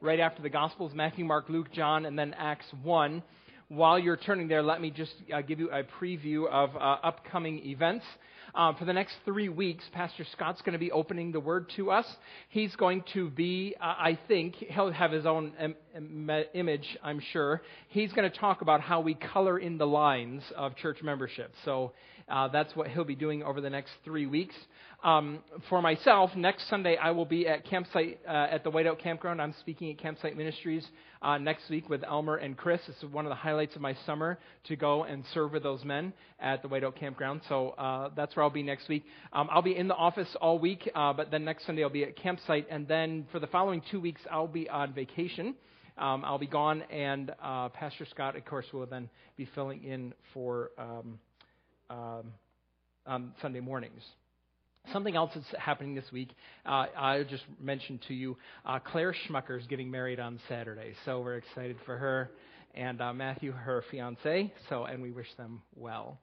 right after the Gospels Matthew, Mark, Luke, John, and then Acts 1. While you're turning there, let me just uh, give you a preview of uh, upcoming events. Um, for the next three weeks, Pastor Scott's going to be opening the Word to us. He's going to be, uh, I think, he'll have his own Im- Im- image, I'm sure. He's going to talk about how we color in the lines of church membership. So uh, that's what he'll be doing over the next three weeks. Um, for myself, next Sunday I will be at campsite uh, at the Whiteout Campground. I'm speaking at Campsite Ministries uh, next week with Elmer and Chris. It's one of the highlights of my summer to go and serve with those men at the Whiteout Campground. So uh, that's where I'll be next week. Um, I'll be in the office all week, uh, but then next Sunday I'll be at campsite, and then for the following two weeks I'll be on vacation. Um, I'll be gone, and uh, Pastor Scott, of course, will then be filling in for. Um, um, Sunday mornings. Something else that's happening this week, uh, I just mentioned to you, uh, Claire Schmucker is getting married on Saturday, so we're excited for her and uh, Matthew, her fiance. So, and we wish them well.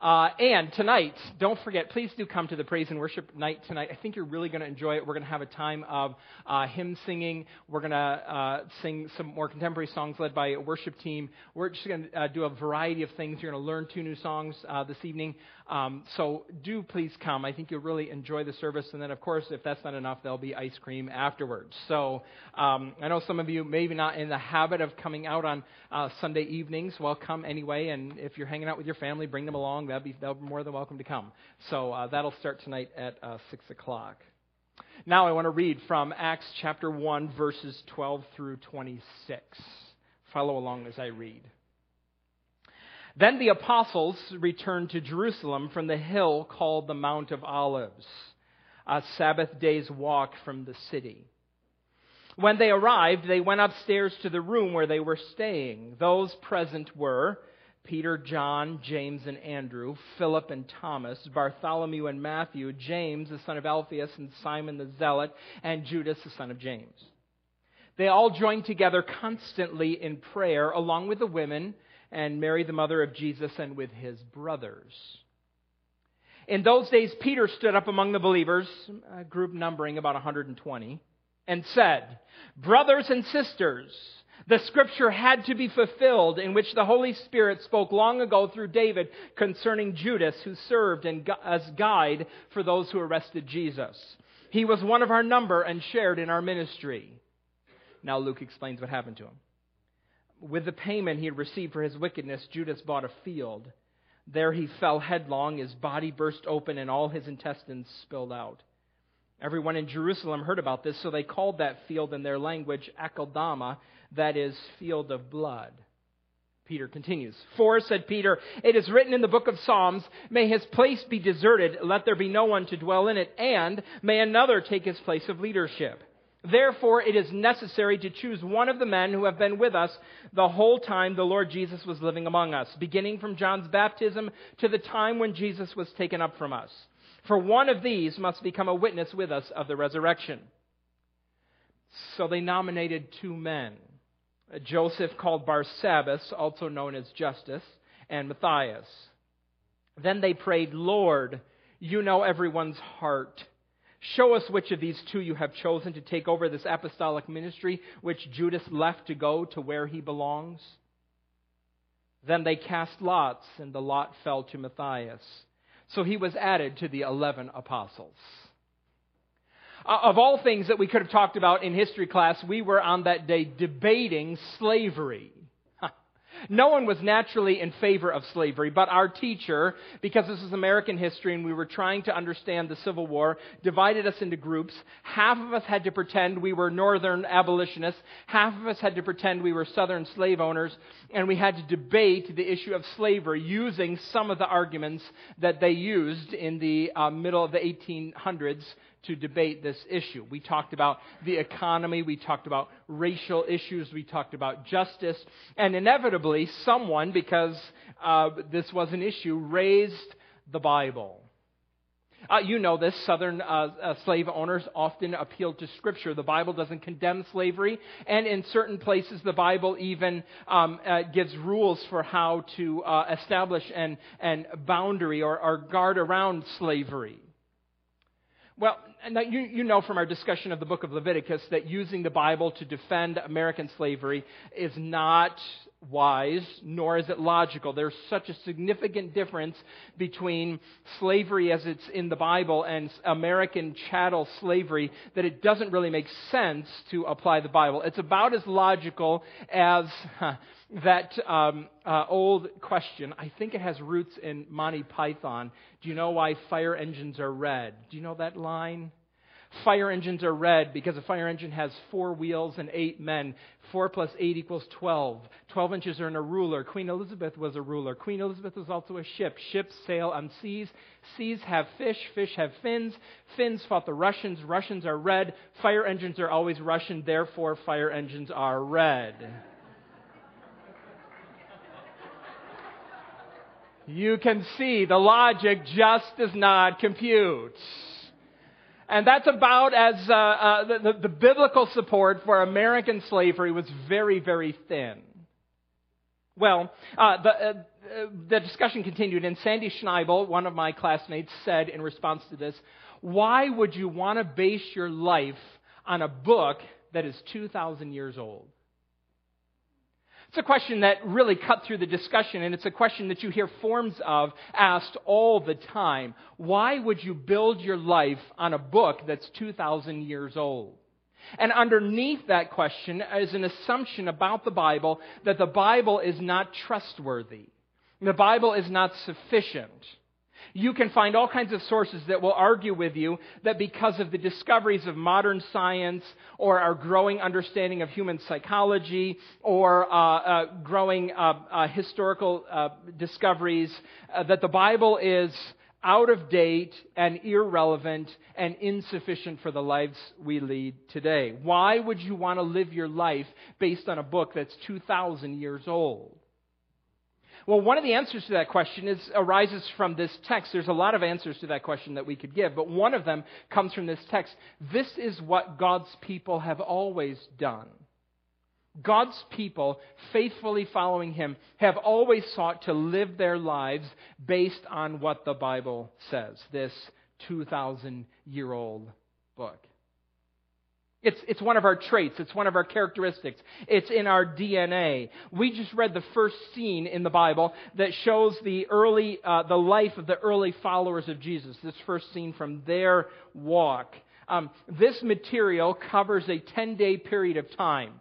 Uh, and tonight, don't forget, please do come to the praise and worship night tonight. I think you're really going to enjoy it. We're going to have a time of uh, hymn singing. We're going to uh, sing some more contemporary songs led by a worship team. We're just going to uh, do a variety of things. You're going to learn two new songs uh, this evening. Um, so do please come. I think you'll really enjoy the service. And then, of course, if that's not enough, there'll be ice cream afterwards. So um, I know some of you maybe not in the habit of coming out on uh, Sunday evenings. Well, come anyway. And if you're hanging out with your family, bring them along. They'll be, they'll be more than welcome to come. So uh, that'll start tonight at uh, 6 o'clock. Now I want to read from Acts chapter 1, verses 12 through 26. Follow along as I read. Then the apostles returned to Jerusalem from the hill called the Mount of Olives, a Sabbath day's walk from the city. When they arrived, they went upstairs to the room where they were staying. Those present were Peter, John, James, and Andrew, Philip and Thomas, Bartholomew and Matthew, James, the son of Alphaeus, and Simon the Zealot, and Judas, the son of James. They all joined together constantly in prayer, along with the women and Mary, the mother of Jesus, and with his brothers. In those days, Peter stood up among the believers, a group numbering about 120, and said, Brothers and sisters, the scripture had to be fulfilled in which the Holy Spirit spoke long ago through David concerning Judas, who served as guide for those who arrested Jesus. He was one of our number and shared in our ministry. Now Luke explains what happened to him. With the payment he had received for his wickedness, Judas bought a field. There he fell headlong, his body burst open, and all his intestines spilled out. Everyone in Jerusalem heard about this, so they called that field in their language Akeldama, that is, field of blood. Peter continues. For, said Peter, it is written in the book of Psalms, May his place be deserted, let there be no one to dwell in it, and may another take his place of leadership. Therefore, it is necessary to choose one of the men who have been with us the whole time the Lord Jesus was living among us, beginning from John's baptism to the time when Jesus was taken up from us. For one of these must become a witness with us of the resurrection. So they nominated two men Joseph, called Barsabbas, also known as Justus, and Matthias. Then they prayed, Lord, you know everyone's heart. Show us which of these two you have chosen to take over this apostolic ministry, which Judas left to go to where he belongs. Then they cast lots, and the lot fell to Matthias. So he was added to the eleven apostles. Uh, of all things that we could have talked about in history class, we were on that day debating slavery. No one was naturally in favor of slavery, but our teacher, because this is American history and we were trying to understand the Civil War, divided us into groups. Half of us had to pretend we were Northern abolitionists, half of us had to pretend we were Southern slave owners, and we had to debate the issue of slavery using some of the arguments that they used in the uh, middle of the 1800s to debate this issue. We talked about the economy, we talked about racial issues, we talked about justice, and inevitably, someone, because uh, this was an issue, raised the Bible. Uh, you know this. Southern uh, uh, slave owners often appealed to Scripture. The Bible doesn't condemn slavery, and in certain places, the Bible even um, uh, gives rules for how to uh, establish an, an boundary or, or guard around slavery. Well, you, you know from our discussion of the book of Leviticus that using the Bible to defend American slavery is not wise, nor is it logical. There's such a significant difference between slavery as it's in the Bible and American chattel slavery that it doesn't really make sense to apply the Bible. It's about as logical as that um, uh, old question. I think it has roots in Monty Python. Do you know why fire engines are red? Do you know that line? Fire engines are red because a fire engine has four wheels and eight men. Four plus eight equals 12. 12 inches are in a ruler. Queen Elizabeth was a ruler. Queen Elizabeth was also a ship. Ships sail on seas. Seas have fish. Fish have fins. Fins fought the Russians. Russians are red. Fire engines are always Russian. Therefore, fire engines are red. You can see the logic just does not compute. And that's about as uh, uh, the, the, biblical support for American slavery was very, very thin. Well, uh, the, uh, the discussion continued, and Sandy Schneibel, one of my classmates, said in response to this, Why would you want to base your life on a book that is 2,000 years old? It's a question that really cut through the discussion, and it's a question that you hear forms of asked all the time. Why would you build your life on a book that's 2,000 years old? And underneath that question is an assumption about the Bible that the Bible is not trustworthy. The Bible is not sufficient you can find all kinds of sources that will argue with you that because of the discoveries of modern science or our growing understanding of human psychology or uh, uh, growing uh, uh historical uh, discoveries, uh, that the Bible is out of date and irrelevant and insufficient for the lives we lead today. Why would you want to live your life based on a book that's 2,000 years old? Well, one of the answers to that question is, arises from this text. There's a lot of answers to that question that we could give, but one of them comes from this text. This is what God's people have always done. God's people, faithfully following Him, have always sought to live their lives based on what the Bible says, this 2,000 year old book. It's, it's one of our traits. It's one of our characteristics. It's in our DNA. We just read the first scene in the Bible that shows the early, uh, the life of the early followers of Jesus. This first scene from their walk. Um, this material covers a 10 day period of time.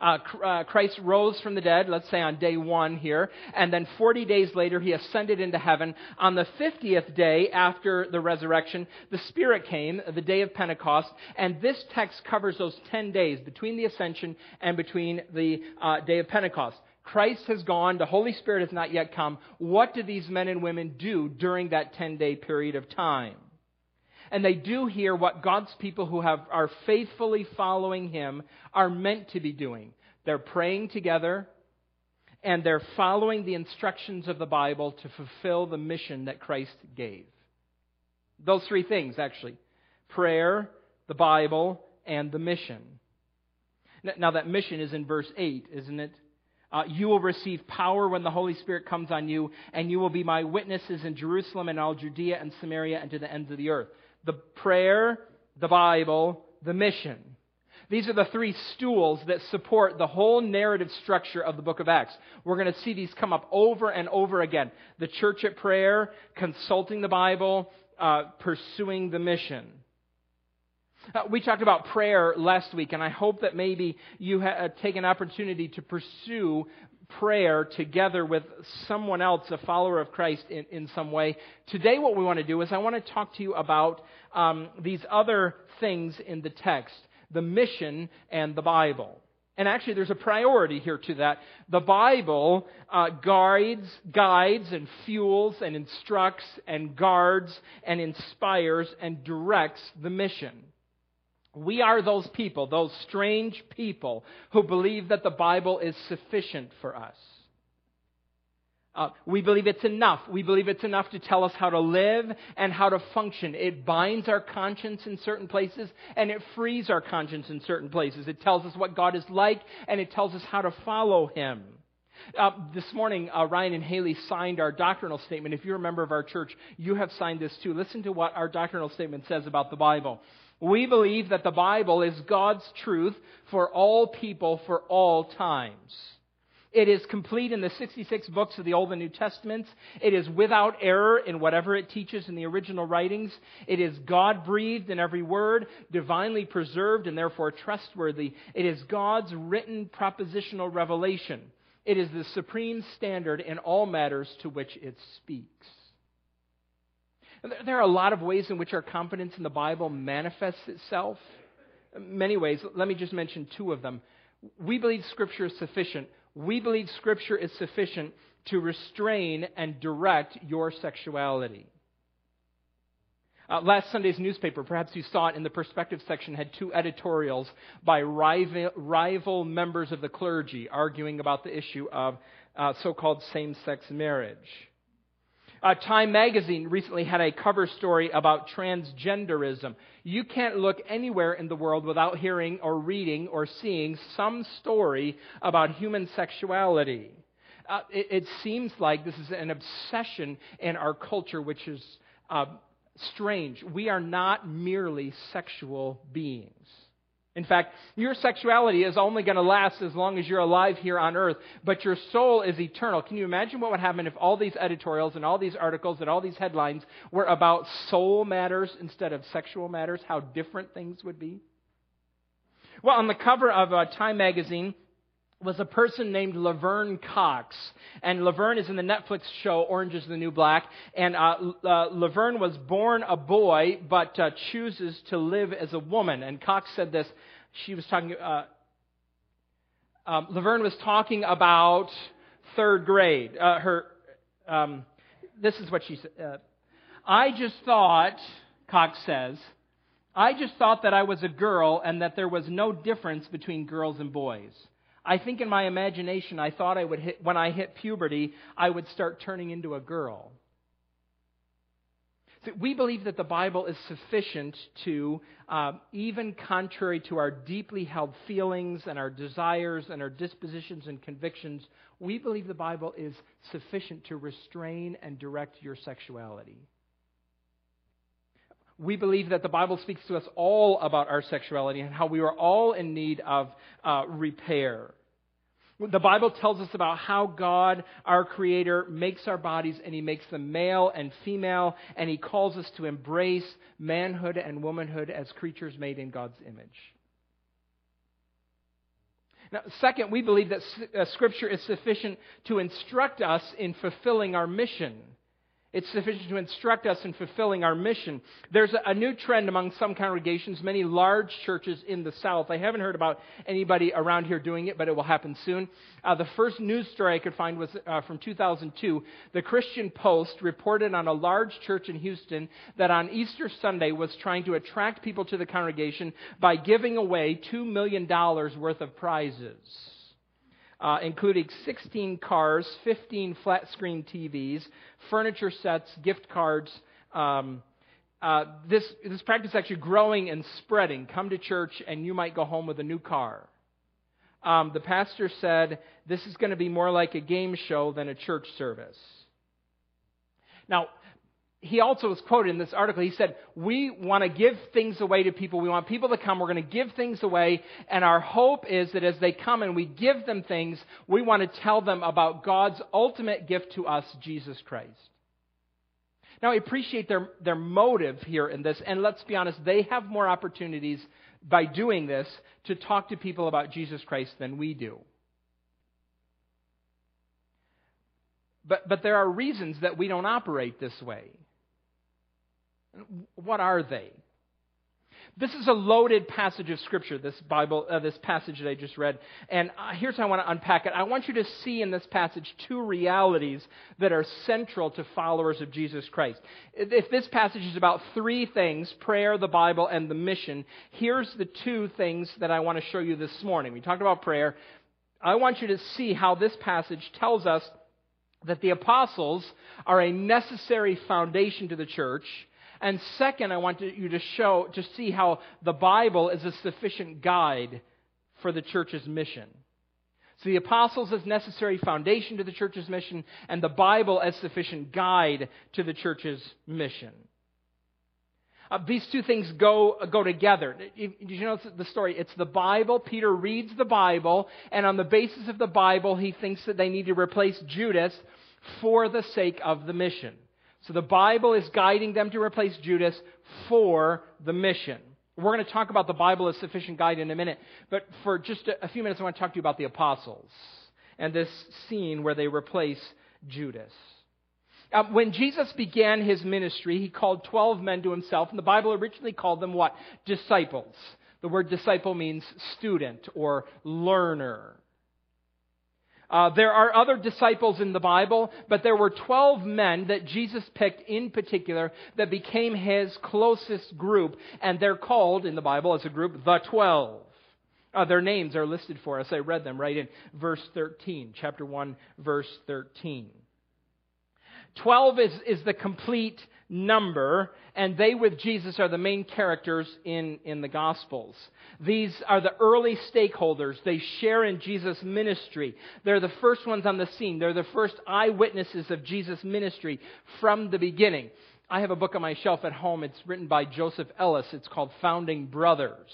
Uh, uh, Christ rose from the dead, let's say on day one here, and then 40 days later he ascended into heaven. On the 50th day after the resurrection, the Spirit came, the day of Pentecost, and this text covers those 10 days between the ascension and between the uh, day of Pentecost. Christ has gone, the Holy Spirit has not yet come. What do these men and women do during that 10 day period of time? And they do hear what God's people who have, are faithfully following Him are meant to be doing. They're praying together, and they're following the instructions of the Bible to fulfill the mission that Christ gave. Those three things, actually prayer, the Bible, and the mission. Now, that mission is in verse 8, isn't it? Uh, you will receive power when the Holy Spirit comes on you, and you will be my witnesses in Jerusalem and all Judea and Samaria and to the ends of the earth the prayer, the Bible, the mission. These are the three stools that support the whole narrative structure of the book of Acts. We're going to see these come up over and over again. The church at prayer, consulting the Bible, uh, pursuing the mission. Uh, we talked about prayer last week, and I hope that maybe you uh, take an opportunity to pursue prayer together with someone else, a follower of Christ in, in some way. Today, what we want to do is I want to talk to you about um, these other things in the text the mission and the Bible. And actually, there's a priority here to that. The Bible uh, guides, guides and fuels and instructs and guards and inspires and directs the mission. We are those people, those strange people who believe that the Bible is sufficient for us. Uh, we believe it's enough. We believe it's enough to tell us how to live and how to function. It binds our conscience in certain places and it frees our conscience in certain places. It tells us what God is like and it tells us how to follow Him. Uh, this morning, uh, Ryan and Haley signed our doctrinal statement. If you're a member of our church, you have signed this too. Listen to what our doctrinal statement says about the Bible. We believe that the Bible is God's truth for all people for all times. It is complete in the 66 books of the Old and New Testaments. It is without error in whatever it teaches in the original writings. It is God breathed in every word, divinely preserved, and therefore trustworthy. It is God's written propositional revelation. It is the supreme standard in all matters to which it speaks. There are a lot of ways in which our confidence in the Bible manifests itself. Many ways. Let me just mention two of them. We believe Scripture is sufficient we believe Scripture is sufficient to restrain and direct your sexuality. Uh, last Sunday's newspaper, perhaps you saw it in the perspective section, had two editorials by rival, rival members of the clergy arguing about the issue of uh, so called same sex marriage. Uh, Time magazine recently had a cover story about transgenderism. You can't look anywhere in the world without hearing or reading or seeing some story about human sexuality. Uh, it, it, seems like this is an obsession in our culture, which is uh, strange. We are not merely sexual beings. In fact, your sexuality is only going to last as long as you're alive here on earth, but your soul is eternal. Can you imagine what would happen if all these editorials and all these articles and all these headlines were about soul matters instead of sexual matters? How different things would be? Well, on the cover of uh, Time magazine, was a person named Laverne Cox. And Laverne is in the Netflix show Orange is the New Black. And uh, uh, Laverne was born a boy, but uh, chooses to live as a woman. And Cox said this. She was talking, uh, um, Laverne was talking about third grade. Uh, her, um, this is what she said. Uh, I just thought, Cox says, I just thought that I was a girl and that there was no difference between girls and boys. I think in my imagination, I thought I would hit, when I hit puberty, I would start turning into a girl. So we believe that the Bible is sufficient to, uh, even contrary to our deeply held feelings and our desires and our dispositions and convictions, we believe the Bible is sufficient to restrain and direct your sexuality. We believe that the Bible speaks to us all about our sexuality and how we are all in need of uh, repair. The Bible tells us about how God, our Creator, makes our bodies and He makes them male and female, and He calls us to embrace manhood and womanhood as creatures made in God's image. Now, second, we believe that uh, Scripture is sufficient to instruct us in fulfilling our mission. It's sufficient to instruct us in fulfilling our mission. There's a, new trend among some congregations, many large churches in the South. I haven't heard about anybody around here doing it, but it will happen soon. Uh, the first news story I could find was uh, from 2002. The Christian Post reported on a large church in Houston that on Easter Sunday was trying to attract people to the congregation by giving away $2 million worth of prizes uh, including 16 cars, 15 flat screen TVs, furniture sets, gift cards. Um, uh, this, this practice is actually growing and spreading. Come to church and you might go home with a new car. Um, the pastor said this is going to be more like a game show than a church service. Now, he also was quoted in this article. He said, We want to give things away to people. We want people to come. We're going to give things away. And our hope is that as they come and we give them things, we want to tell them about God's ultimate gift to us, Jesus Christ. Now, I appreciate their, their motive here in this. And let's be honest, they have more opportunities by doing this to talk to people about Jesus Christ than we do. But, but there are reasons that we don't operate this way. What are they? This is a loaded passage of Scripture, this Bible, uh, this passage that I just read. And uh, here's how I want to unpack it. I want you to see in this passage two realities that are central to followers of Jesus Christ. If this passage is about three things prayer, the Bible, and the mission here's the two things that I want to show you this morning. We talked about prayer. I want you to see how this passage tells us that the apostles are a necessary foundation to the church and second, I want you to show, to see how the Bible is a sufficient guide for the church's mission. So the apostles as necessary foundation to the church's mission, and the Bible as sufficient guide to the church's mission. Uh, these two things go, go together. Did you know the story? It's the Bible. Peter reads the Bible, and on the basis of the Bible, he thinks that they need to replace Judas for the sake of the mission. So the Bible is guiding them to replace Judas for the mission. We're going to talk about the Bible as sufficient guide in a minute, but for just a, few minutes, I want to talk to you about the apostles and this scene where they replace Judas. Uh, when Jesus began his ministry, he called 12 men to himself, and the Bible originally called them what? Disciples. The word disciple means student or learner. Uh, there are other disciples in the Bible, but there were 12 men that Jesus picked in particular that became his closest group, and they're called in the Bible as a group the 12. Uh, their names are listed for us. I read them right in verse 13, chapter 1, verse 13. 12 is, is the complete number, and they with Jesus are the main characters in, in the Gospels. These are the early stakeholders. They share in Jesus' ministry. They're the first ones on the scene. They're the first eyewitnesses of Jesus' ministry from the beginning. I have a book on my shelf at home. It's written by Joseph Ellis. It's called Founding Brothers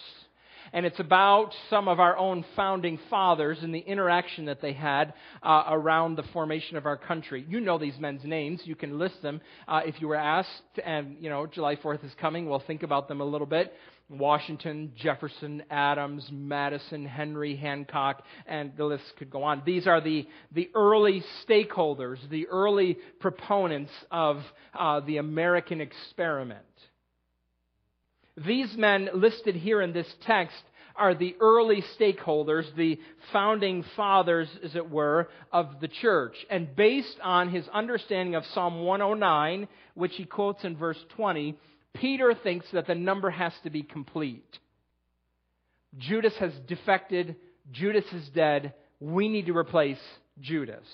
and it's about some of our own founding fathers and the interaction that they had uh, around the formation of our country. You know these men's names. You can list them uh, if you were asked. And, you know, July 4th is coming. We'll think about them a little bit. Washington, Jefferson, Adams, Madison, Henry, Hancock, and the list could go on. These are the, the early stakeholders, the early proponents of uh, the American experiment. These men listed here in this text are the early stakeholders, the founding fathers, as it were, of the church. And based on his understanding of Psalm 109, which he quotes in verse 20, Peter thinks that the number has to be complete. Judas has defected, Judas is dead, we need to replace Judas.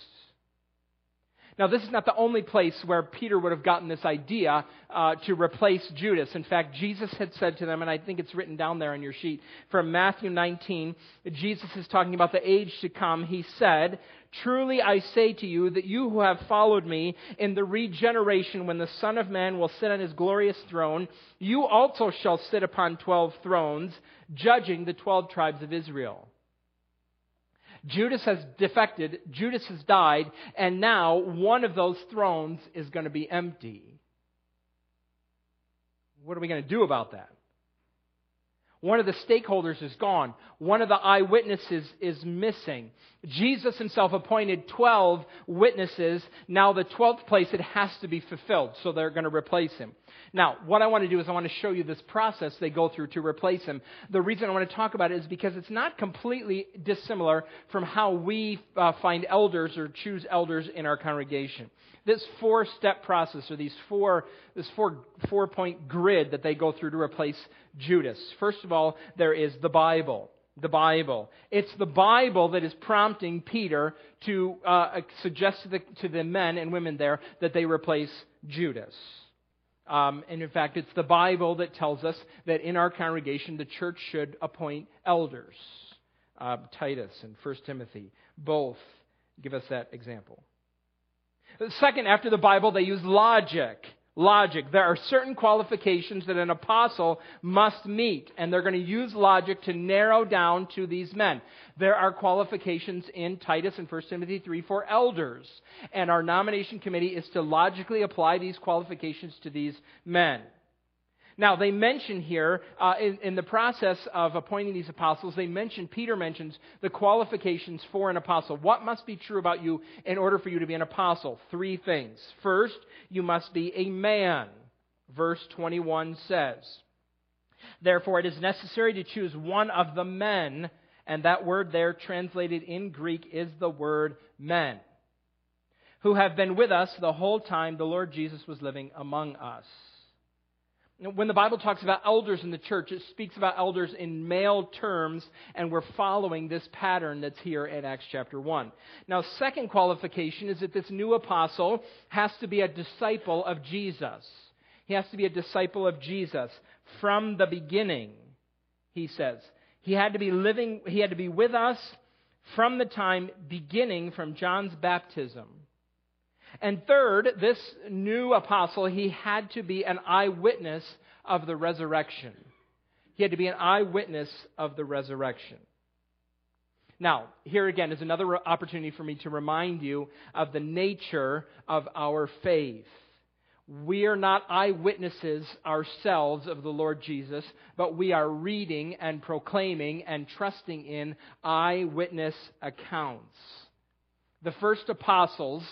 Now, this is not the only place where Peter would have gotten this idea uh, to replace Judas. In fact, Jesus had said to them, and I think it's written down there on your sheet, from Matthew 19, Jesus is talking about the age to come. He said, Truly I say to you that you who have followed me in the regeneration when the Son of Man will sit on his glorious throne, you also shall sit upon twelve thrones, judging the twelve tribes of Israel. Judas has defected, Judas has died, and now one of those thrones is going to be empty. What are we going to do about that? One of the stakeholders is gone. One of the eyewitnesses is missing. Jesus himself appointed 12 witnesses. Now, the 12th place, it has to be fulfilled, so they're going to replace him. Now, what I want to do is I want to show you this process they go through to replace him. The reason I want to talk about it is because it's not completely dissimilar from how we uh, find elders or choose elders in our congregation this four step process or these four this four four point grid that they go through to replace Judas. First of all, there is the Bible. The Bible. It's the Bible that is prompting Peter to uh, suggest to the, to the men and women there that they replace Judas. Um, and in fact, it's the Bible that tells us that in our congregation the church should appoint elders. Uh, Titus and 1 Timothy both give us that example. Second, after the Bible, they use logic. Logic. There are certain qualifications that an apostle must meet, and they're going to use logic to narrow down to these men. There are qualifications in Titus and 1 Timothy 3 for elders, and our nomination committee is to logically apply these qualifications to these men. Now, they mention here, uh, in, in, the process of appointing these apostles, they mention, Peter mentions the qualifications for an apostle. What must be true about you in order for you to be an apostle? Three things. First, you must be a man. Verse 21 says, Therefore, it is necessary to choose one of the men, and that word there translated in Greek is the word men, who have been with us the whole time the Lord Jesus was living among us. When the Bible talks about elders in the church, it speaks about elders in male terms, and we're following this pattern that's here in Acts chapter 1. Now, second qualification is that this new apostle has to be a disciple of Jesus. He has to be a disciple of Jesus from the beginning, he says. He had to be living, he had to be with us from the time beginning from John's baptism. And third, this new apostle, he had to be an eyewitness of the resurrection. He had to be an eyewitness of the resurrection. Now, here again is another opportunity for me to remind you of the nature of our faith. We are not eyewitnesses ourselves of the Lord Jesus, but we are reading and proclaiming and trusting in eyewitness accounts. The first apostles,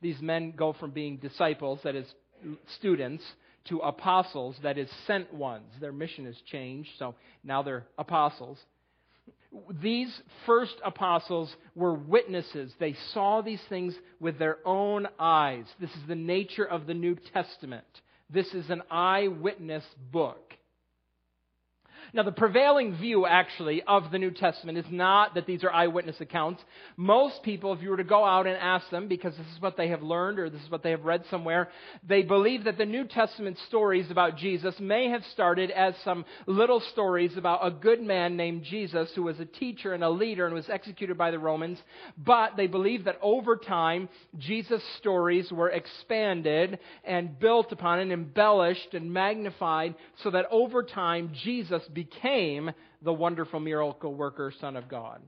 these men go from being disciples, that is, students, to apostles, that is, sent ones. Their mission has changed, so now they're apostles. These first apostles were witnesses. They saw these things with their own eyes. This is the nature of the New Testament. This is an eyewitness book. Now, the prevailing view, actually, of the New Testament is not that these are eyewitness accounts. Most people, if you were to go out and ask them, because this is what they have learned or this is what they have read somewhere, they believe that the New Testament stories about Jesus may have started as some little stories about a good man named Jesus who was a teacher and a leader and was executed by the Romans. But they believe that over time, Jesus' stories were expanded and built upon and embellished and magnified so that over time, Jesus became the wonderful miracle worker, Son of God.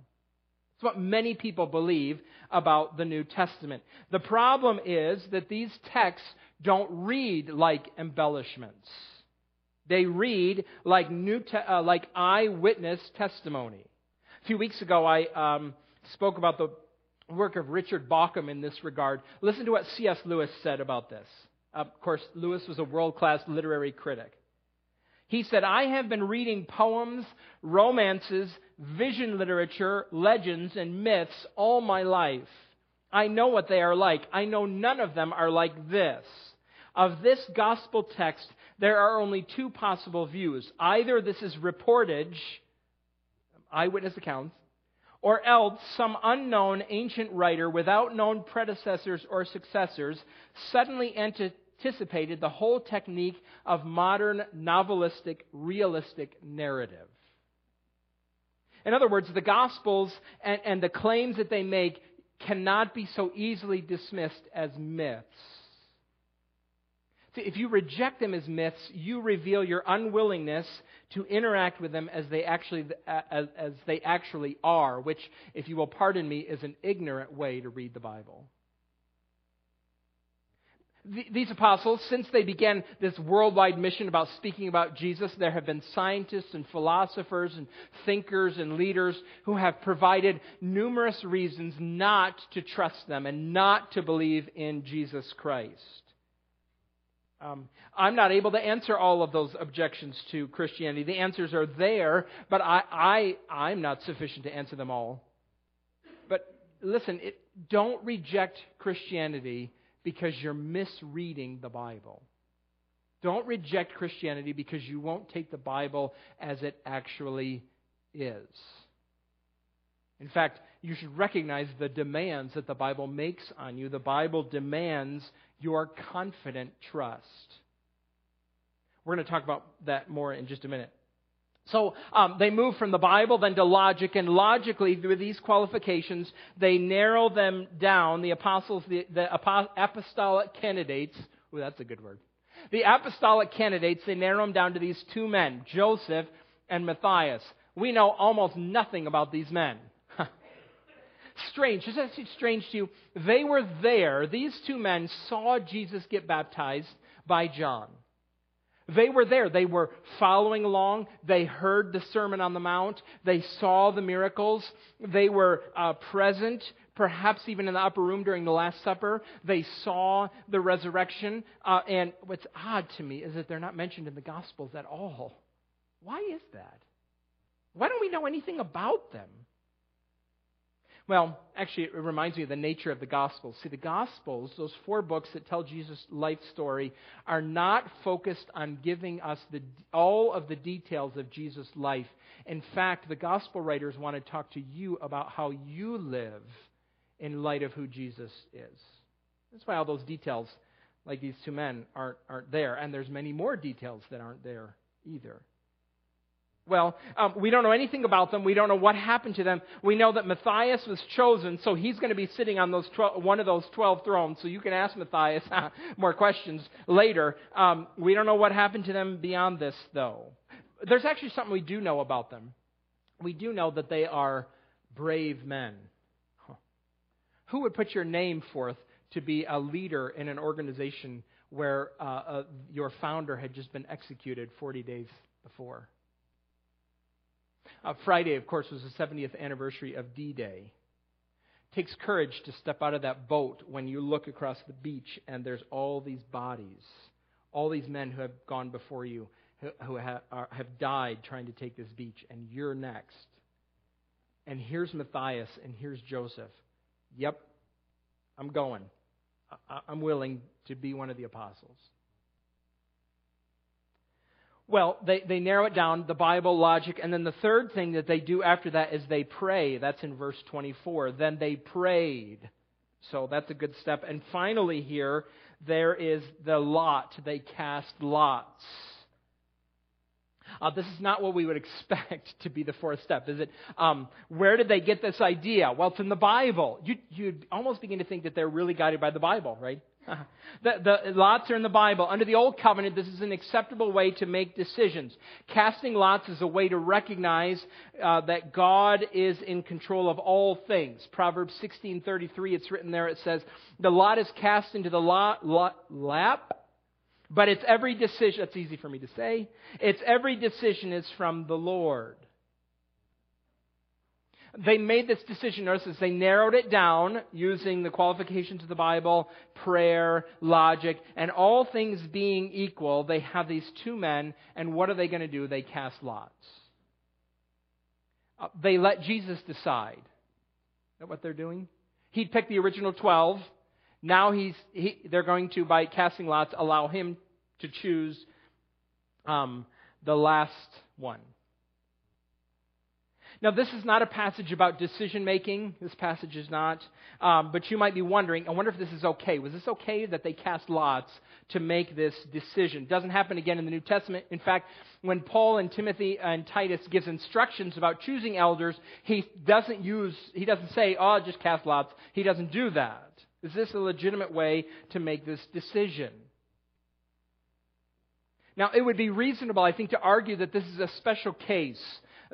It's what many people believe about the New Testament. The problem is that these texts don't read like embellishments. They read like, new te- uh, like eyewitness testimony. A few weeks ago, I um, spoke about the work of Richard Bauckham in this regard. Listen to what C.S. Lewis said about this. of course, Lewis was a world class literary critic. He said, I have been reading poems, romances, vision literature, legends, and myths all my life. I know what they are like. I know none of them are like this. Of this gospel text, there are only two possible views. Either this is reportage, eyewitness accounts, or else some unknown ancient writer without known predecessors or successors suddenly entered anticipated the whole technique of modern novelistic, realistic narrative. In other words, the Gospels and, and the claims that they make cannot be so easily dismissed as myths. See, if you reject them as myths, you reveal your unwillingness to interact with them as they actually as, as they actually are, which, if you will pardon me, is an ignorant way to read the Bible these apostles, since they began this worldwide mission about speaking about Jesus, there have been scientists and philosophers and thinkers and leaders who have provided numerous reasons not to trust them and not to believe in Jesus Christ. Um, I'm not able to answer all of those objections to Christianity. The answers are there, but I, I, I'm not sufficient to answer them all. But listen, it, don't reject Christianity because you're misreading the Bible. Don't reject Christianity because you won't take the Bible as it actually is. In fact, you should recognize the demands that the Bible makes on you. The Bible demands your confident trust. We're going to talk about that more in just a minute. So um, they move from the Bible then to logic, and logically, with these qualifications, they narrow them down. The apostles, the, the apostolic candidates. Ooh, that's a good word. The apostolic candidates, they narrow them down to these two men, Joseph and Matthias. We know almost nothing about these men. strange. Does that strange to you? They were there. These two men saw Jesus get baptized by John. They were there. They were following along. They heard the Sermon on the Mount. They saw the miracles. They were uh, present, perhaps even in the upper room during the Last Supper. They saw the resurrection. Uh, and what's odd to me is that they're not mentioned in the Gospels at all. Why is that? Why don't we know anything about them? Well, actually, it reminds me of the nature of the Gospels. See, the Gospels, those four books that tell Jesus' life story, are not focused on giving us the, all of the details of Jesus' life. In fact, the Gospel writers want to talk to you about how you live in light of who Jesus is. That's why all those details, like these two men, aren't, aren't there. And there's many more details that aren't there either. Well, um, we don't know anything about them. We don't know what happened to them. We know that Matthias was chosen, so he's going to be sitting on those 12, one of those 12 thrones. So you can ask Matthias more questions later. Um, we don't know what happened to them beyond this, though. There's actually something we do know about them. We do know that they are brave men. Who would put your name forth to be a leader in an organization where uh, uh, your founder had just been executed 40 days before? Uh, Friday, of course, was the 70th anniversary of D Day. Takes courage to step out of that boat when you look across the beach and there's all these bodies, all these men who have gone before you, who, who have, are, have died trying to take this beach, and you're next. And here's Matthias, and here's Joseph. Yep, I'm going. I, I'm willing to be one of the apostles. Well, they, they narrow it down, the Bible, logic, and then the third thing that they do after that is they pray. That's in verse 24. Then they prayed. So that's a good step. And finally, here, there is the lot. They cast lots. Uh, this is not what we would expect to be the fourth step, is it? Um, where did they get this idea? Well, it's in the Bible. You, you'd almost begin to think that they're really guided by the Bible, right? the, the lots are in the Bible. Under the Old Covenant, this is an acceptable way to make decisions. Casting lots is a way to recognize uh, that God is in control of all things. Proverbs 16:33, it's written there. It says, "The lot is cast into the lot, lot, lap." But it's every decision, that's easy for me to say. It's every decision is from the Lord. They made this decision, notice they narrowed it down using the qualifications of the Bible, prayer, logic, and all things being equal, they have these two men, and what are they going to do? They cast lots. Uh, they let Jesus decide. Is that what they're doing? He'd picked the original 12. Now he's, he, they're going to, by casting lots, allow him to choose um, the last one. Now, this is not a passage about decision making. This passage is not. Um, but you might be wondering, I wonder if this is okay. Was this okay that they cast lots to make this decision? Doesn't happen again in the New Testament. In fact, when Paul and Timothy and Titus gives instructions about choosing elders, he doesn't use, he doesn't say, oh, just cast lots. He doesn't do that. Is this a legitimate way to make this decision? Now, it would be reasonable, I think, to argue that this is a special case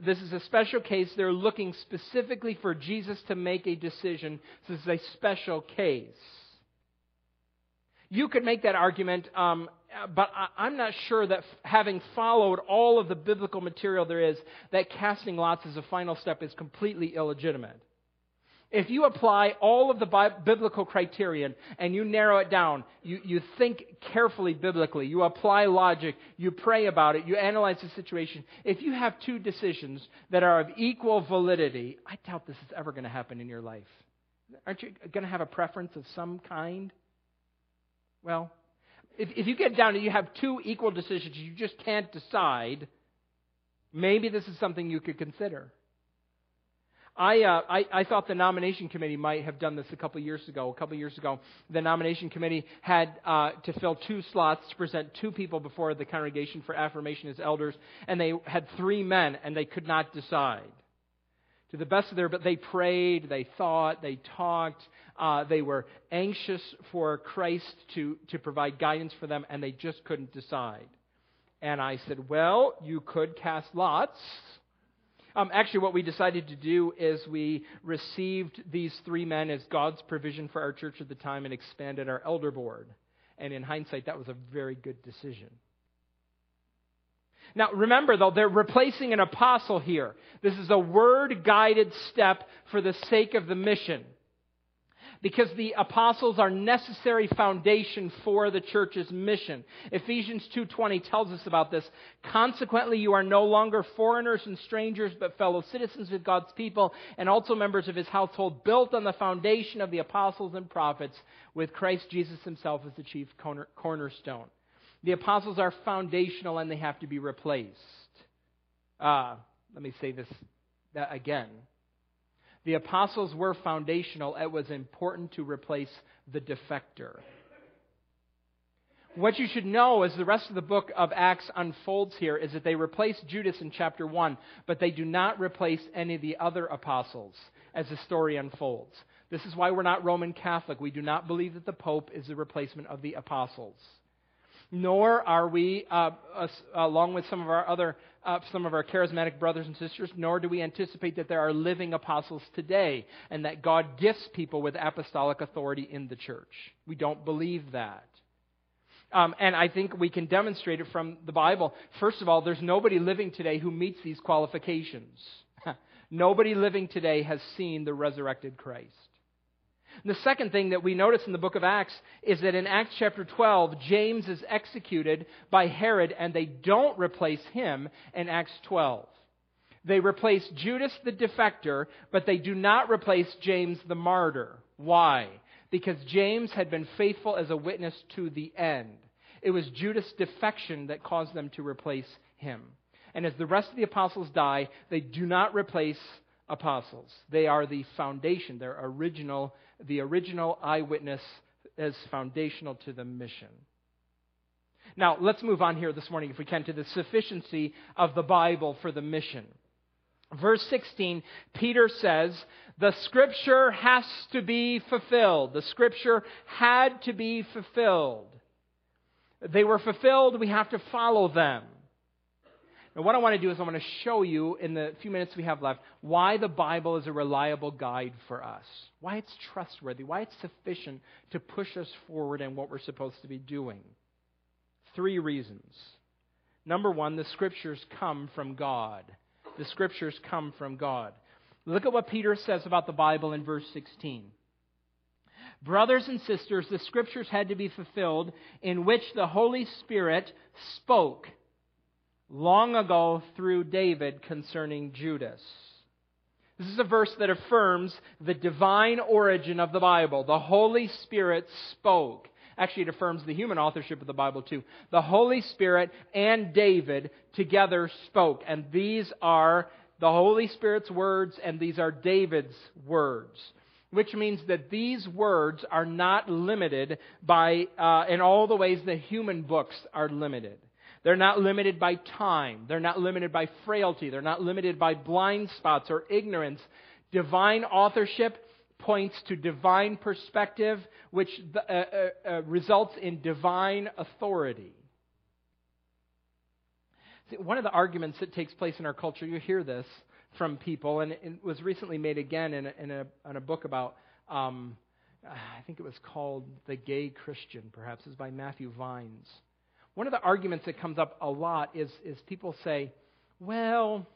this is a special case. They're looking specifically for Jesus to make a decision. This is a special case. You could make that argument, um, but I, am not sure that having followed all of the biblical material there is, that casting lots as a final step is completely illegitimate. If you apply all of the biblical criterion and you narrow it down, you, you think carefully biblically, you apply logic, you pray about it, you analyze the situation. If you have two decisions that are of equal validity, I doubt this is ever going to happen in your life. Aren't you going to have a preference of some kind? Well, if, if you get down and you have two equal decisions, you just can't decide, maybe this is something you could consider. I, uh, I, I thought the nomination committee might have done this a couple years ago. A couple years ago, the nomination committee had uh, to fill two slots to present two people before the congregation for affirmation as elders, and they had three men, and they could not decide. To the best of their, but they prayed, they thought, they talked, uh, they were anxious for Christ to to provide guidance for them, and they just couldn't decide. And I said, well, you could cast lots um, actually, what we decided to do is we received these three men as God's provision for our church at the time and expanded our elder board. And in hindsight, that was a very good decision. Now, remember, though, they're replacing an apostle here. This is a word guided step for the sake of the mission because the apostles are necessary foundation for the church's mission. Ephesians 2:20 tells us about this. Consequently, you are no longer foreigners and strangers, but fellow citizens with God's people and also members of his household, built on the foundation of the apostles and prophets, with Christ Jesus himself as the chief cornerstone. The apostles are foundational and they have to be replaced. Uh, let me say this again. The apostles were foundational. It was important to replace the defector. What you should know as the rest of the book of Acts unfolds here is that they replace Judas in chapter 1, but they do not replace any of the other apostles as the story unfolds. This is why we're not Roman Catholic. We do not believe that the Pope is the replacement of the apostles. Nor are we, uh, uh, along with some of our other, uh, some of our charismatic brothers and sisters, nor do we anticipate that there are living apostles today and that God gifts people with apostolic authority in the church. We don't believe that. Um, and I think we can demonstrate it from the Bible. First of all, there's nobody living today who meets these qualifications. nobody living today has seen the resurrected Christ. And the second thing that we notice in the book of Acts is that in Acts chapter 12, James is executed by Herod, and they don't replace him in Acts 12. They replace Judas the defector, but they do not replace James the martyr. Why? because James had been faithful as a witness to the end. It was Judas' defection that caused them to replace him. And as the rest of the apostles die, they do not replace apostles. They are the foundation, their original, the original eyewitness as foundational to the mission. Now, let's move on here this morning, if we can, to the sufficiency of the Bible for the mission. Verse 16, Peter says, the scripture has to be fulfilled. The scripture had to be fulfilled. They were fulfilled, we have to follow them. Now, what I want to do is I want to show you in the few minutes we have left why the Bible is a reliable guide for us, why it's trustworthy, why it's sufficient to push us forward in what we're supposed to be doing. Three reasons. Number one, the scriptures come from God the scriptures come from God. Look at what Peter says about the Bible in verse 16. Brothers and sisters, the scriptures had to be fulfilled in which the Holy Spirit spoke long ago through David concerning Judas. This is a verse that affirms the divine origin of the Bible. The Holy Spirit spoke. Actually, it affirms the human authorship of the Bible too. The Holy Spirit and David together spoke. And these are the Holy Spirit's words and these are David's words. Which means that these words are not limited by, uh, in all the ways the human books are limited. They're not limited by time. They're not limited by frailty. They're not limited by blind spots or ignorance. Divine authorship points to divine perspective, which uh, uh, uh, results in divine authority. See, one of the arguments that takes place in our culture, you hear this from people, and it was recently made again in a, in a, in a book about, um, I think it was called The Gay Christian, perhaps, is by Matthew Vines. One of the arguments that comes up a lot is, is people say, well,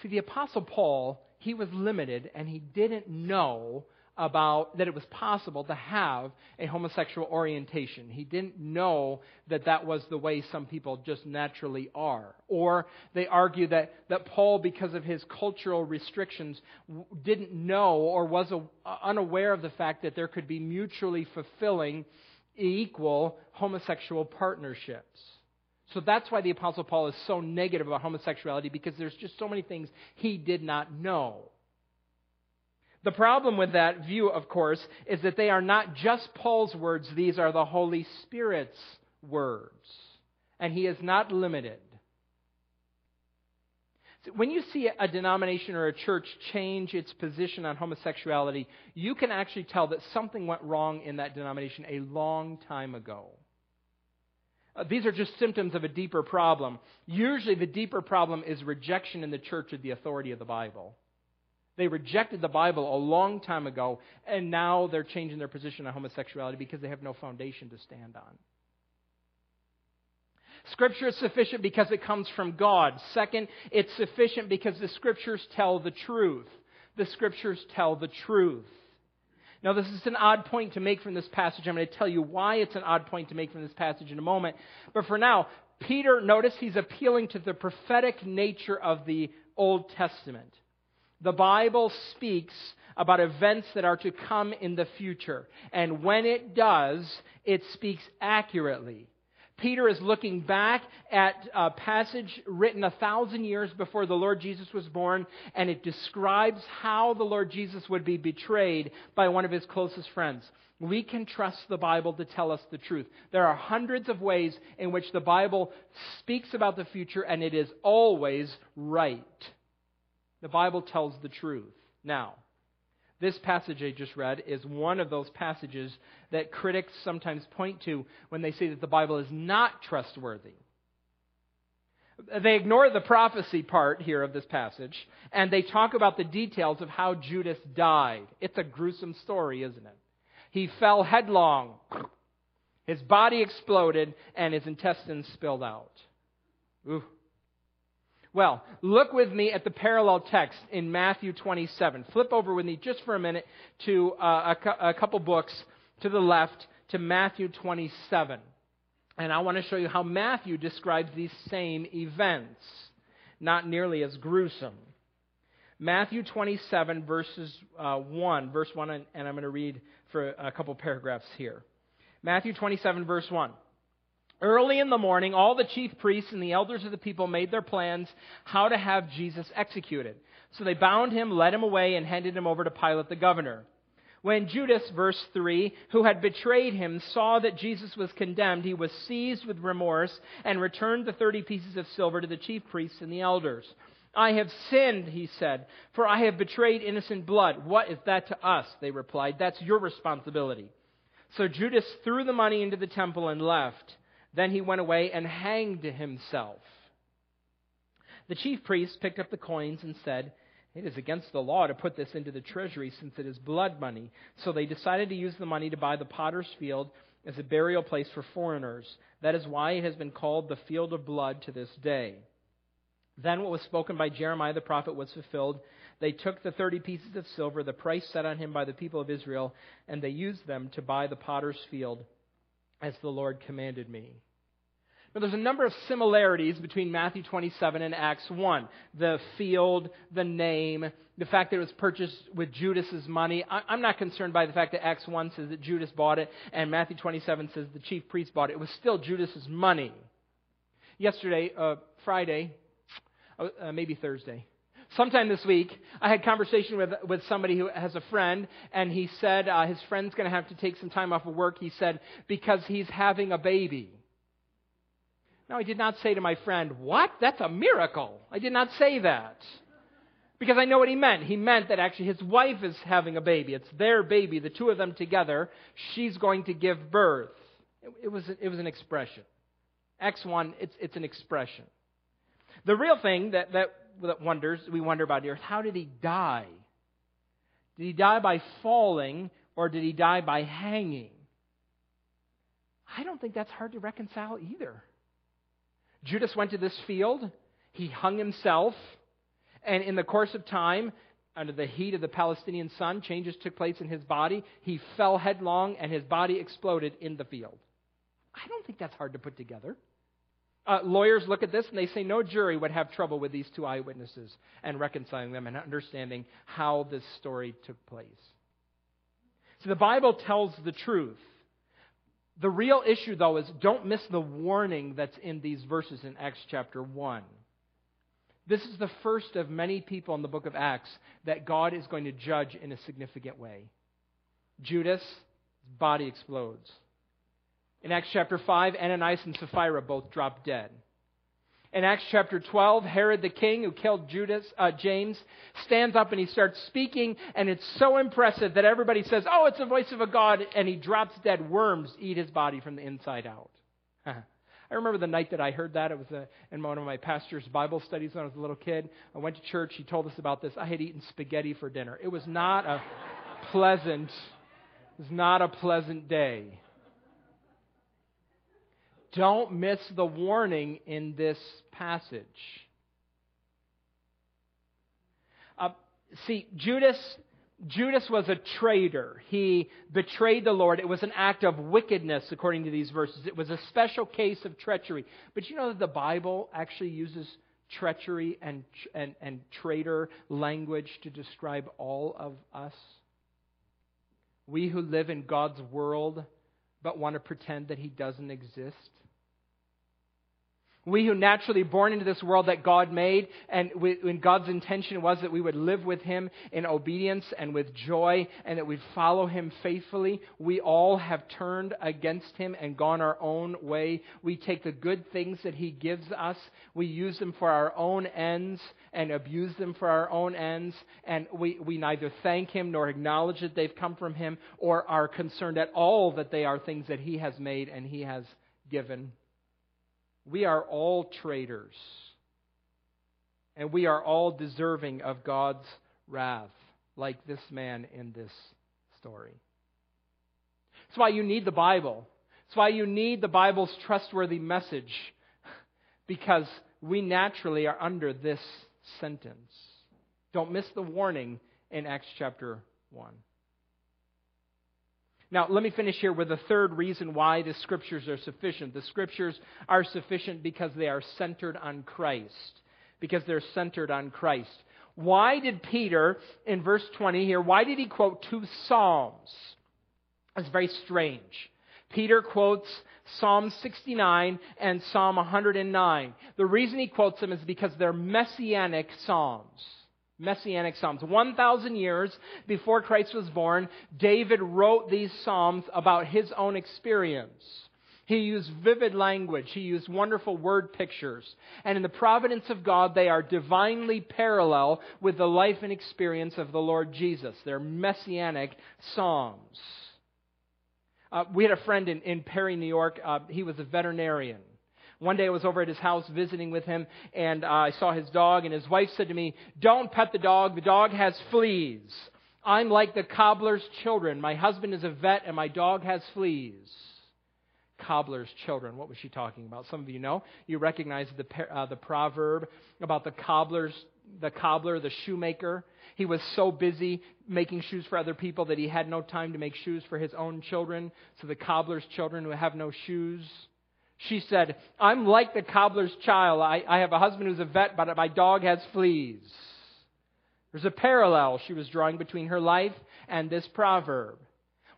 see, the Apostle Paul, he was limited and he didn't know about that it was possible to have a homosexual orientation. He didn't know that that was the way some people just naturally are. Or they argue that, that Paul, because of his cultural restrictions, didn't know or was a, unaware of the fact that there could be mutually fulfilling, equal homosexual partnerships. So that's why the Apostle Paul is so negative about homosexuality because there's just so many things he did not know. The problem with that view, of course, is that they are not just Paul's words, these are the Holy Spirit's words. And he is not limited. When you see a denomination or a church change its position on homosexuality, you can actually tell that something went wrong in that denomination a long time ago. Uh, these are just symptoms of a deeper problem. Usually, the deeper problem is rejection in the church of the authority of the Bible. They rejected the Bible a long time ago, and now they're changing their position on homosexuality because they have no foundation to stand on. Scripture is sufficient because it comes from God. Second, it's sufficient because the Scriptures tell the truth. The Scriptures tell the truth. Now, this is an odd point to make from this passage. I'm going to tell you why it's an odd point to make from this passage in a moment. But for now, Peter, notice he's appealing to the prophetic nature of the Old Testament. The Bible speaks about events that are to come in the future. And when it does, it speaks accurately. Peter is looking back at a passage written a thousand years before the Lord Jesus was born, and it describes how the Lord Jesus would be betrayed by one of his closest friends. We can trust the Bible to tell us the truth. There are hundreds of ways in which the Bible speaks about the future, and it is always right. The Bible tells the truth. Now, this passage I just read is one of those passages that critics sometimes point to when they say that the Bible is not trustworthy. They ignore the prophecy part here of this passage, and they talk about the details of how Judas died. It's a gruesome story, isn't it? He fell headlong. His body exploded, and his intestines spilled out. Ooh. Well, look with me at the parallel text in Matthew 27. Flip over with me just for a minute to uh, a, a couple books to the left to Matthew 27. And I want to show you how Matthew describes these same events, not nearly as gruesome. Matthew 27, verses uh, 1, verse 1, and I'm going to read for a couple paragraphs here. Matthew 27, verse 1. Early in the morning, all the chief priests and the elders of the people made their plans how to have Jesus executed. So they bound him, led him away, and handed him over to Pilate the governor. When Judas, verse 3, who had betrayed him, saw that Jesus was condemned, he was seized with remorse and returned the thirty pieces of silver to the chief priests and the elders. I have sinned, he said, for I have betrayed innocent blood. What is that to us? They replied. That's your responsibility. So Judas threw the money into the temple and left. Then he went away and hanged himself. The chief priests picked up the coins and said, It is against the law to put this into the treasury since it is blood money. So they decided to use the money to buy the potter's field as a burial place for foreigners. That is why it has been called the field of blood to this day. Then what was spoken by Jeremiah the prophet was fulfilled. They took the thirty pieces of silver, the price set on him by the people of Israel, and they used them to buy the potter's field as the Lord commanded me. Now, there's a number of similarities between Matthew 27 and Acts 1. The field, the name, the fact that it was purchased with Judas's money. I'm not concerned by the fact that Acts 1 says that Judas bought it and Matthew 27 says the chief priest bought it. It was still Judas's money. Yesterday, uh, Friday, uh, uh maybe Thursday, sometime this week, I had conversation with with somebody who has a friend, and he said uh, his friend's going to have to take some time off of work. He said because he's having a baby. Now, I did not say to my friend, "What? That's a miracle." I did not say that. Because I know what he meant. He meant that actually his wife is having a baby. It's their baby, the two of them together. She's going to give birth. It, it was, it was an expression. Acts 1, it's, it's an expression. The real thing that, that that wonders we wonder about the earth. how did he die? Did he die by falling or did he die by hanging? I don't think that's hard to reconcile either. Judas went to this field, he hung himself, and in the course of time, under the heat of the Palestinian sun, changes took place in his body. He fell headlong and his body exploded in the field. I don't think that's hard to put together. Uh, lawyers look at this and they say no jury would have trouble with these two eyewitnesses and reconciling them and understanding how this story took place. So the Bible tells the truth. The real issue, though, is don't miss the warning that's in these verses in Acts chapter 1. This is the first of many people in the book of Acts that God is going to judge in a significant way. Judas' body explodes. In Acts chapter 5, Ananias and Sapphira both drop dead. In Acts chapter 12, Herod the king, who killed Judas, uh, James, stands up and he starts speaking, and it's so impressive that everybody says, Oh, it's the voice of a God, and he drops dead. Worms eat his body from the inside out. I remember the night that I heard that. It was a, uh, in one of my pastor's Bible studies when I was a little kid. I went to church. He told us about this. I had eaten spaghetti for dinner. It was not a pleasant, it was not a pleasant day. Don't miss the warning in this passage. Uh, see, Judas, Judas was a traitor. He betrayed the Lord. It was an act of wickedness, according to these verses. It was a special case of treachery. But you know that the Bible actually uses treachery and, and, and traitor language to describe all of us? We who live in God's world but want to pretend that He doesn't exist? We who naturally born into this world that God made, and when God's intention was that we would live with Him in obedience and with joy, and that we'd follow Him faithfully, we all have turned against Him and gone our own way. We take the good things that He gives us, we use them for our own ends, and abuse them for our own ends, and we, we neither thank Him nor acknowledge that they've come from Him, or are concerned at all that they are things that He has made and He has given. We are all traitors. And we are all deserving of God's wrath, like this man in this story. That's why you need the Bible. That's why you need the Bible's trustworthy message, because we naturally are under this sentence. Don't miss the warning in Acts chapter 1. Now, let me finish here with a third reason why the Scriptures are sufficient. The Scriptures are sufficient because they are centered on Christ. Because they're centered on Christ. Why did Peter, in verse 20 here, why did he quote two Psalms? It's very strange. Peter quotes Psalm 69 and Psalm 109. The reason he quotes them is because they're messianic Psalms. Messianic Psalms. 1,000 years before Christ was born, David wrote these Psalms about his own experience. He used vivid language. He used wonderful word pictures. And in the providence of God, they are divinely parallel with the life and experience of the Lord Jesus. They're messianic Psalms. Uh, we had a friend in, in Perry, New York. Uh, he was a veterinarian. One day I was over at his house visiting with him, and uh, I saw his dog, and his wife said to me, Don't pet the dog. The dog has fleas. I'm like the cobbler's children. My husband is a vet, and my dog has fleas. Cobbler's children. What was she talking about? Some of you know. You recognize the, uh, the proverb about the cobbler's, the cobbler, the shoemaker. He was so busy making shoes for other people that he had no time to make shoes for his own children. So the cobbler's children who have no shoes. She said, I'm like the cobbler's child. I, I have a husband who's a vet, but my dog has fleas. There's a parallel she was drawing between her life and this proverb.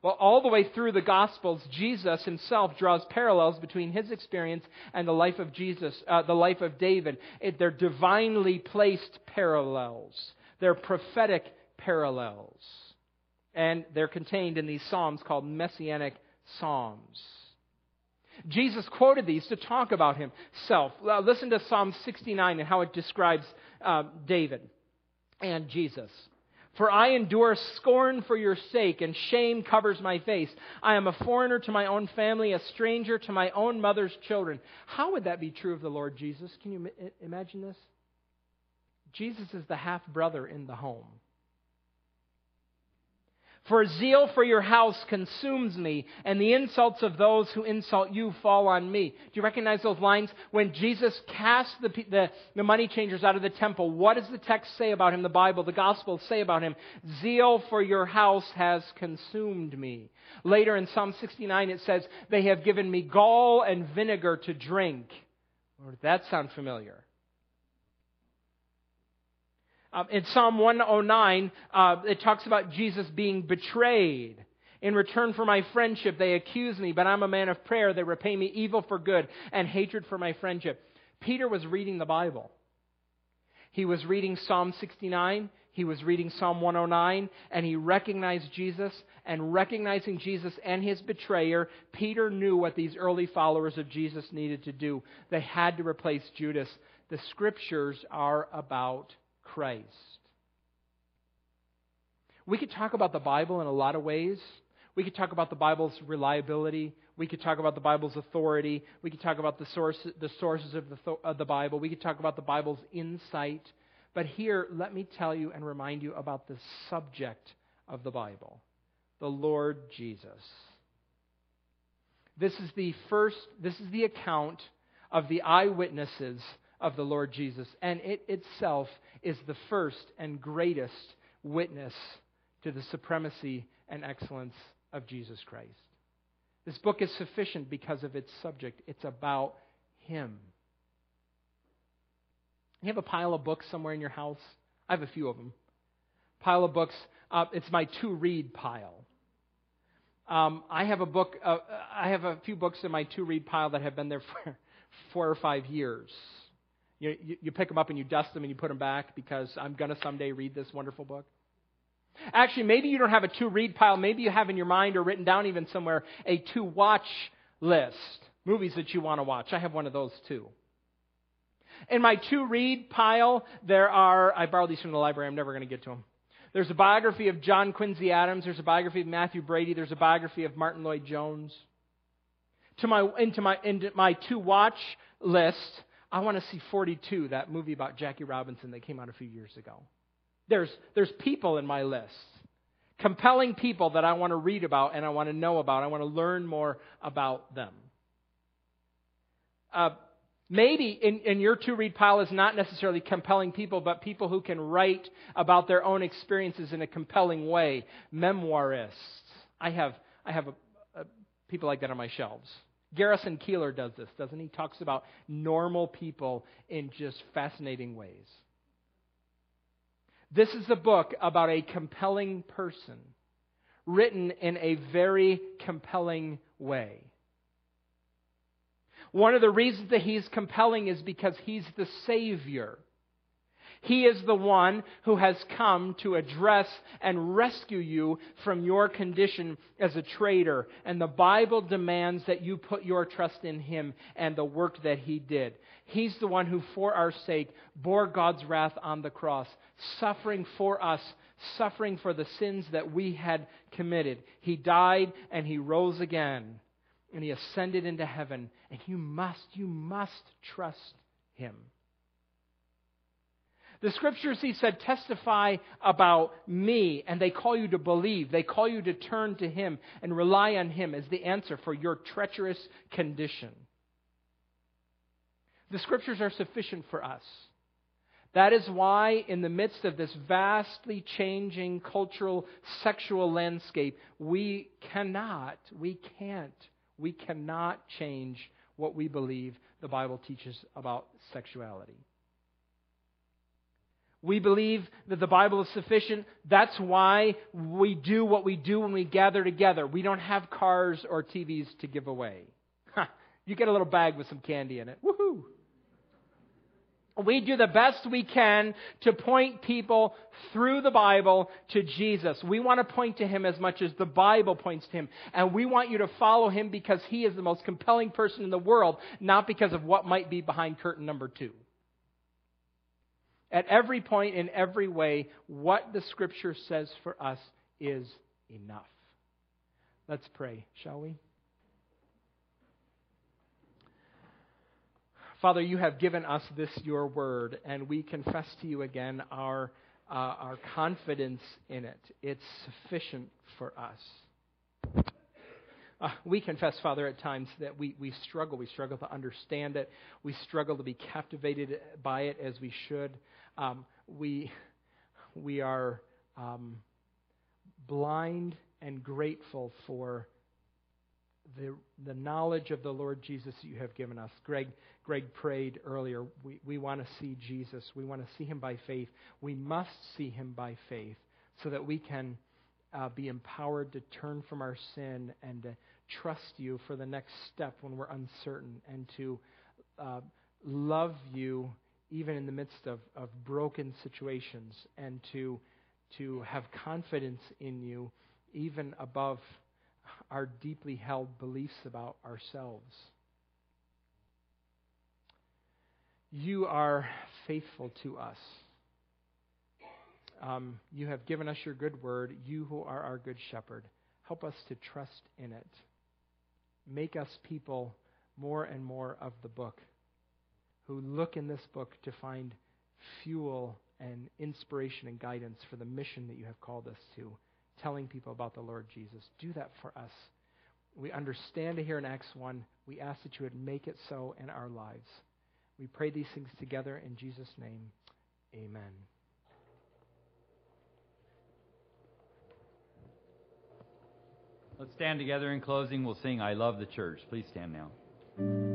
Well, all the way through the Gospels, Jesus himself draws parallels between his experience and the life of Jesus, uh, the life of David. It, they're divinely placed parallels. They're prophetic parallels. And they're contained in these psalms called messianic psalms. Jesus quoted these to talk about himself. Listen to Psalm 69 and how it describes uh, David and Jesus. For I endure scorn for your sake, and shame covers my face. I am a foreigner to my own family, a stranger to my own mother's children. How would that be true of the Lord Jesus? Can you imagine this? Jesus is the half brother in the home. For zeal for your house consumes me, and the insults of those who insult you fall on me. Do you recognize those lines? When Jesus cast the, the, the, money changers out of the temple, what does the text say about him? The Bible, the Gospels say about him? Zeal for your house has consumed me. Later in Psalm 69, it says, They have given me gall and vinegar to drink. Or does that sound familiar? Uh, in Psalm 109, uh, it talks about Jesus being betrayed. In return for my friendship, they accuse me, but I'm a man of prayer. They repay me evil for good and hatred for my friendship. Peter was reading the Bible. He was reading Psalm 69. He was reading Psalm 109, and he recognized Jesus. And recognizing Jesus and his betrayer, Peter knew what these early followers of Jesus needed to do. They had to replace Judas. The scriptures are about Christ. We could talk about the Bible in a lot of ways. We could talk about the Bible's reliability. We could talk about the Bible's authority. We could talk about the, source, the sources of the, of the Bible. We could talk about the Bible's insight. But here, let me tell you and remind you about the subject of the Bible the Lord Jesus. This is the first, this is the account of the eyewitnesses of the Lord Jesus. And it itself is the first and greatest witness to the supremacy and excellence of Jesus Christ. This book is sufficient because of its subject. It's about Him. You have a pile of books somewhere in your house? I have a few of them. Pile of books. Uh, it's my to read pile. Um, I have a book. Uh, I have a few books in my to read pile that have been there for four or five years. You, you, you pick them up and you dust them and you put them back because I'm going to someday read this wonderful book. Actually, maybe you don't have a to read pile. Maybe you have in your mind or written down even somewhere a to watch list. Movies that you want to watch. I have one of those too. In my to read pile, there are, I borrowed these from the library, I'm never going to get to them. There's a biography of John Quincy Adams, there's a biography of Mathew Brady, there's a biography of Martyn Lloyd-Jones. To my, into my, into my to watch list, I want to see 42, that movie about Jackie Robinson that came out a few years ago. There's, there's people in my list. Compelling people that I want to read about and I want to know about. I want to learn more about them. Uh, maybe in, in your to read pile is not necessarily compelling people, but people who can write about their own experiences in a compelling way. Memoirists. I have, I have a, a, people like that on my shelves. Garrison Keillor does this, doesn't he? Talks about normal people in just fascinating ways. This is a book about a compelling person, written in a very compelling way. One of the reasons that he's compelling is because he's the Savior. He is the one who has come to address and rescue you from your condition as a traitor. And the Bible demands that you put your trust in Him and the work that He did. He's the one who, for our sake, bore God's wrath on the cross, suffering for us, suffering for the sins that we had committed. He died and He rose again. And He ascended into heaven. And you must, you must trust Him. The scriptures, he said, testify about me, and they call you to believe. They call you to turn to him and rely on him as the answer for your treacherous condition. The scriptures are sufficient for us. That is why, in the midst of this vastly changing cultural, sexual landscape, we cannot, we can't, we cannot change what we believe the Bible teaches about sexuality. We believe that the Bible is sufficient. That's why we do what we do when we gather together. We don't have cars or TVs to give away. you get a little bag with some candy in it. Woohoo! We do the best we can to point people through the Bible to Jesus. We want to point to Him as much as the Bible points to Him. And we want you to follow Him because He is the most compelling person in the world, not because of what might be behind curtain number two. At every point, in every way, what the Scripture says for us is enough. Let's pray, shall we? Father, you have given us this your word, and we confess to you again our, uh, our confidence in it. It's sufficient for us. Uh, we confess, Father, at times that we, we struggle. We struggle to understand it. We struggle to be captivated by it as we should um, we, we are um, blind and grateful for the, the knowledge of the Lord Jesus that you have given us. Greg, Greg prayed earlier. We, we want to see Jesus. We want to see him by faith. We must see him by faith so that we can uh, be empowered to turn from our sin and to trust you for the next step when we're uncertain and to uh, love you even in the midst of, of broken situations, and to, to have confidence in you, even above our deeply held beliefs about ourselves. You are faithful to us. Um, you have given us your good word, you who are our good shepherd. Help us to trust in it. Make us people more and more of the book who look in this book to find fuel and inspiration and guidance for the mission that you have called us to, telling people about the Lord Jesus. Do that for us. We understand it here in Acts 1. We ask that you would make it so in our lives. We pray these things together in Jesus' name. Amen. Let's stand together in closing. We'll sing I Love the Church. Please stand now.